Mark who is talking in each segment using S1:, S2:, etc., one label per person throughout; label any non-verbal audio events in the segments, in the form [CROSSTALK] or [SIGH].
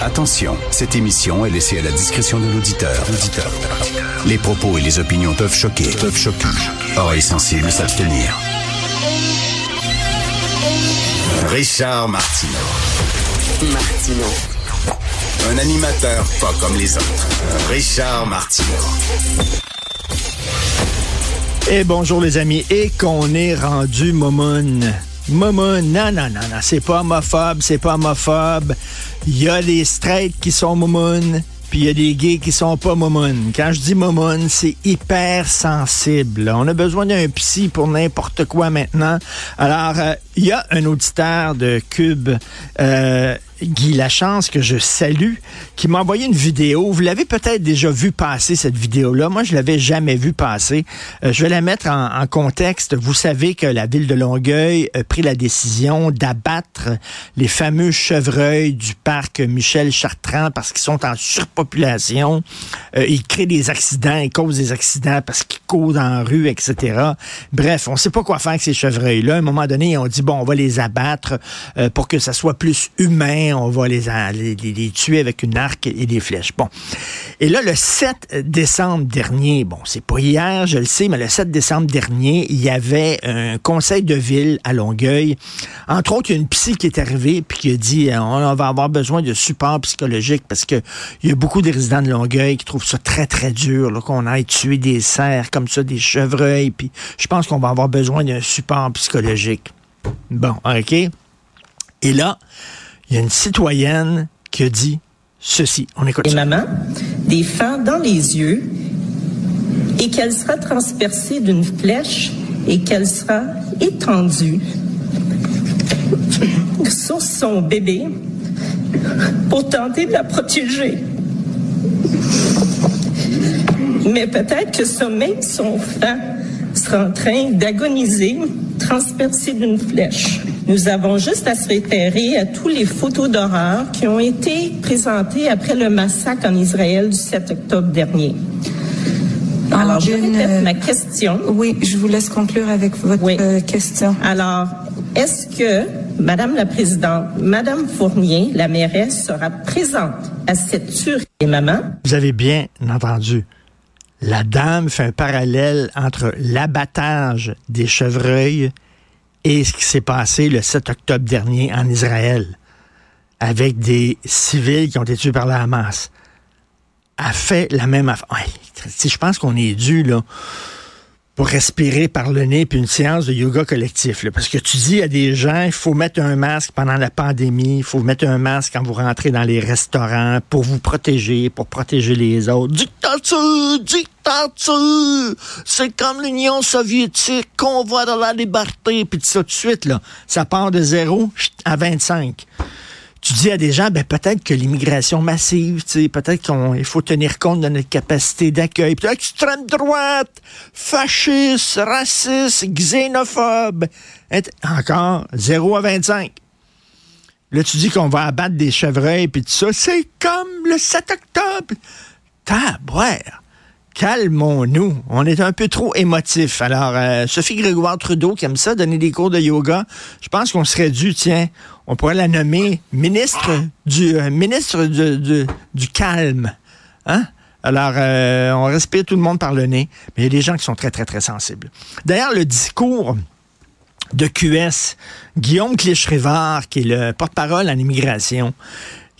S1: Attention, cette émission est laissée à la discrétion de l'auditeur. Les propos et les opinions peuvent choquer. Peuvent choquer. Oreilles sensibles s'abstenir. Richard Martineau.
S2: Martino.
S1: Un animateur pas comme les autres. Richard Martineau.
S3: Et bonjour les amis, et qu'on est rendu momone. Momone, non, non, non, non, c'est pas homophobe, c'est pas homophobe. Il y a des straight qui sont momone, puis il y a des gays qui sont pas momone. Quand je dis momone, c'est hyper sensible. On a besoin d'un psy pour n'importe quoi maintenant. Alors, euh, il y a un auditeur de Cube, euh, Guy Lachance, que je salue, qui m'a envoyé une vidéo. Vous l'avez peut-être déjà vu passer, cette vidéo-là. Moi, je l'avais jamais vu passer. Euh, je vais la mettre en, en, contexte. Vous savez que la ville de Longueuil a pris la décision d'abattre les fameux chevreuils du parc Michel Chartrand parce qu'ils sont en surpopulation. Euh, ils créent des accidents, ils causent des accidents parce qu'ils courent la rue, etc. Bref, on ne sait pas quoi faire avec ces chevreuils-là. À un moment donné, on dit, bon, on va les abattre euh, pour que ça soit plus humain on va les, tuer avec une arc et des flèches. Bon. Et là, le 7 décembre dernier, bon, c'est pas hier, je le sais, mais le 7 décembre dernier, il y avait un conseil de ville à Longueuil. Entre autres, il y a une psy qui est arrivée puis qui a dit euh, on va avoir besoin de support psychologique parce que il y a beaucoup de résidents de Longueuil qui trouvent ça très, très dur, qu'on aille tuer des cerfs comme ça, des chevreuils, puis je pense qu'on va avoir besoin d'un support psychologique. Bon, OK? Et là, il y a une citoyenne qui a dit ceci. On écoute
S4: Et maman, des fends dans les yeux et qu'elle sera transpercée d'une flèche et qu'elle sera étendue sur son bébé pour tenter de la protéger. Mais peut-être que ce même son fend sera en train d'agoniser, transpercé d'une flèche. Nous avons juste à se référer à tous les photos d'horreur qui ont été présentées après le massacre en Israël du 7 octobre dernier. Alors, je répète ma question.
S5: Oui, je vous laisse conclure avec votre
S4: Oui.
S5: euh, question.
S4: Alors, est-ce que, Madame la Présidente, Madame Fournier, la mairesse, sera présente à cette tuerie? Maman?
S3: Vous avez bien entendu. La dame fait un parallèle entre l'abattage des chevreuils et ce qui s'est passé le 7 octobre dernier en Israël, avec des civils qui ont été tués par la Hamas. A fait la même affaire. Je pense qu'on est dû, là, pour respirer par le nez, puis une séance de yoga collectif. Là, parce que tu dis à des gens, il faut mettre un masque pendant la pandémie, il faut mettre un masque quand vous rentrez dans les restaurants pour vous protéger, pour protéger les autres. Dictature! Dictature! C'est comme l'Union soviétique qu'on voit dans la liberté, puis tout ça tout de suite, là, ça part de zéro à 25 tu dis à des gens, ben peut-être que l'immigration massive, peut-être qu'il faut tenir compte de notre capacité d'accueil. Extrême droite, fasciste, raciste, xénophobe. Encore 0 à 25. Là, tu dis qu'on va abattre des chevreuils puis tout ça. C'est comme le 7 octobre. Tabouère. Calmons-nous. On est un peu trop émotif. Alors, euh, Sophie Grégoire Trudeau, qui aime ça, donner des cours de yoga, je pense qu'on serait dû, tiens, on pourrait la nommer ministre du euh, calme. Hein? Alors, euh, on respire tout le monde par le nez, mais il y a des gens qui sont très, très, très sensibles. D'ailleurs, le discours de QS, Guillaume Clich-Rivard, qui est le porte-parole en immigration,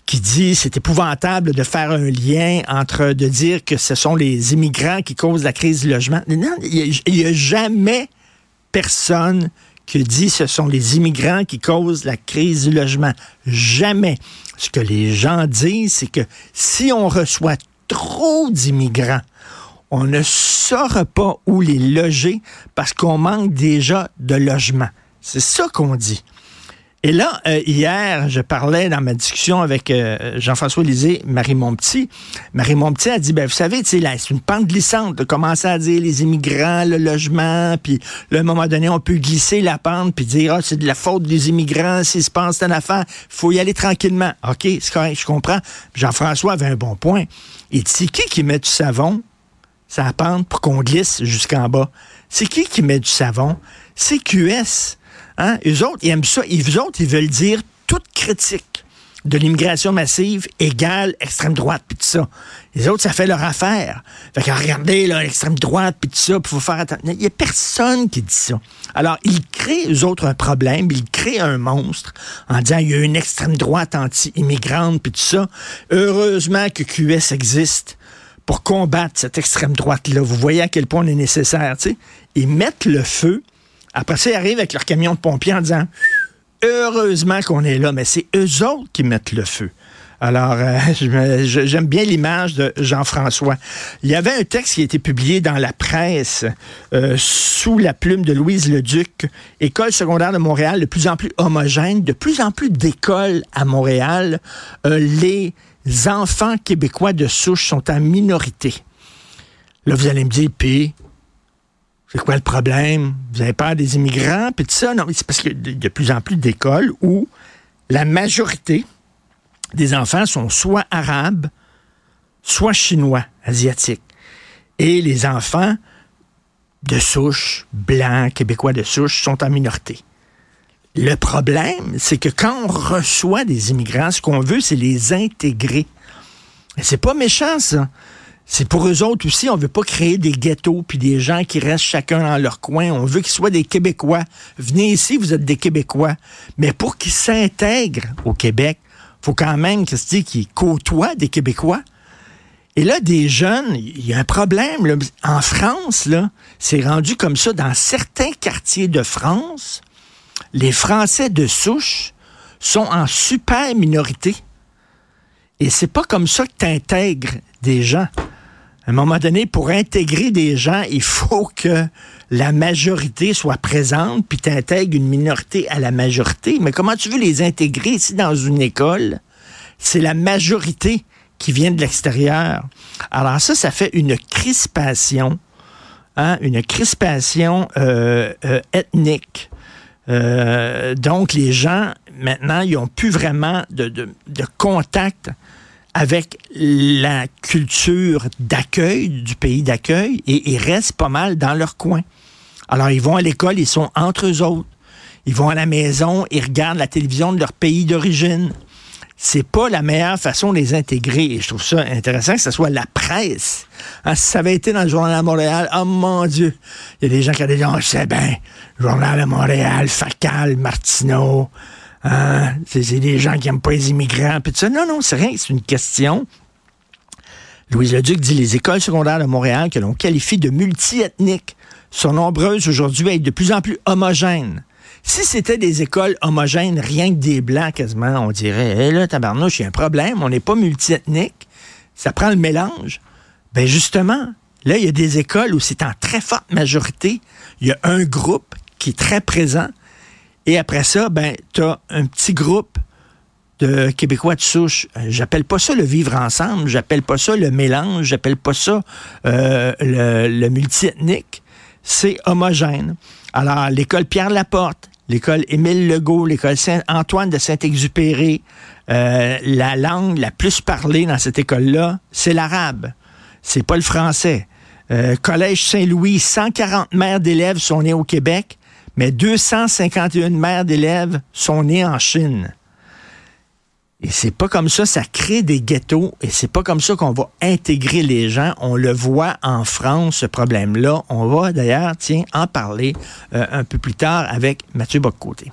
S3: qui dit c'est épouvantable de faire un lien entre de dire que ce sont les immigrants qui causent la crise du logement. Non, il n'y a, jamais personne qui dit ce sont les immigrants qui causent la crise du logement. Jamais. Ce que les gens disent, c'est que si on reçoit trop d'immigrants, on ne saura pas où les loger parce qu'on manque déjà de logement. C'est ça qu'on dit. Et là, euh, hier, je parlais dans ma discussion avec euh, Jean-François Lisée, Marie Montpetit. Marie Montpetit a dit, ben, vous savez, c'est une pente glissante de commencer à dire les immigrants, le logement, puis là, à un moment donné, on peut glisser la pente puis dire, ah, c'est de la faute des immigrants, s'il se passe une affaire, faut y aller tranquillement. OK, c'est correct, je comprends. Jean-François avait un bon point. Il dit, c'est qui qui met du savon ça pente pour qu'on glisse jusqu'en bas? C'est qui qui met du savon? C'est QS. Hein? Eux autres, ils aiment ça. Ils, autres, ils veulent dire toute critique de l'immigration massive égale extrême droite, puis tout ça. Les autres, ça fait leur affaire. Fait que regardez, là, l'extrême droite, puis tout ça, il faut faire attention. Il n'y a personne qui dit ça. Alors, ils créent, eux autres, un problème, ils créent un monstre en disant, il y a une extrême droite anti-immigrante, puis tout ça. Heureusement que QS existe pour combattre cette extrême droite-là. Vous voyez à quel point on est nécessaire, tu sais. Ils mettent le feu. Après ça, ils arrivent avec leur camion de pompiers en disant, heureusement qu'on est là, mais c'est eux autres qui mettent le feu. Alors, euh, [LAUGHS] j'aime bien l'image de Jean-François. Il y avait un texte qui a été publié dans la presse euh, sous la plume de Louise Leduc, École secondaire de Montréal de plus en plus homogène, de plus en plus d'écoles à Montréal. Euh, les enfants québécois de souche sont en minorité. Là, vous allez me dire, puis, c'est quoi le problème? Vous avez peur des immigrants, puis tout ça? Non, c'est parce qu'il y a de plus en plus d'écoles où la majorité des enfants sont soit arabes, soit chinois, asiatiques. Et les enfants de souche, blancs, québécois de souche, sont en minorité. Le problème, c'est que quand on reçoit des immigrants, ce qu'on veut, c'est les intégrer. Et c'est pas méchant, ça. C'est pour eux autres aussi. On veut pas créer des ghettos puis des gens qui restent chacun dans leur coin. On veut qu'ils soient des Québécois. Venez ici, vous êtes des Québécois. Mais pour qu'ils s'intègrent au Québec, faut quand même qu'ils côtoient des Québécois. Et là, des jeunes, il y a un problème. En France, là, c'est rendu comme ça dans certains quartiers de France les Français de souche sont en super minorité. Et c'est pas comme ça que tu intègres des gens. À un moment donné, pour intégrer des gens, il faut que la majorité soit présente, puis tu intègres une minorité à la majorité. Mais comment tu veux les intégrer ici dans une école? C'est la majorité qui vient de l'extérieur. Alors ça, ça fait une crispation, hein, une crispation euh, euh, ethnique euh, donc, les gens, maintenant, ils n'ont plus vraiment de, contact avec la culture d'accueil du pays d'accueil et ils restent pas mal dans leur coin. Alors, ils vont à l'école, ils sont entre eux autres. Ils vont à la maison, ils regardent la télévision de leur pays d'origine c'est pas la meilleure façon de les intégrer. Et je trouve ça intéressant que ce soit la presse. Hein, si ça avait été dans le Journal de Montréal, oh mon Dieu, il y a des gens qui ont dit, oh, je sais bien, Journal de Montréal, Facal, Martineau, hein, c'est des gens qui n'aiment pas les immigrants, puis tout ça. Non, non, c'est rien, c'est une question. Louise Leduc dit les écoles secondaires de Montréal que l'on qualifie de multiethniques sont nombreuses aujourd'hui à être de plus en plus homogènes. Si c'était des écoles homogènes, rien que des blancs quasiment, on dirait, hé là, tabarnouche, il y a un problème, on n'est pas multiethnique, ça prend le mélange. Ben justement, là, il y a des écoles où c'est en très forte majorité, il y a un groupe qui est très présent, et après ça, ben, tu as un petit groupe de Québécois de souche. Euh, j'appelle pas ça le vivre ensemble, j'appelle pas ça le mélange, j'appelle pas ça euh, le, le multiethnique. C'est homogène. Alors, l'école Pierre Laporte, l'école Émile Legault, l'école Saint-Antoine de Saint-Exupéry, euh, la langue la plus parlée dans cette école-là, c'est l'arabe. C'est pas le français. Euh, Collège Saint-Louis, 140 mères d'élèves sont nées au Québec, mais 251 mères d'élèves sont nées en Chine. Et c'est pas comme ça, ça crée des ghettos et c'est pas comme ça qu'on va intégrer les gens. On le voit en France, ce problème-là. On va d'ailleurs, tiens, en parler euh, un peu plus tard avec Mathieu Boccoté.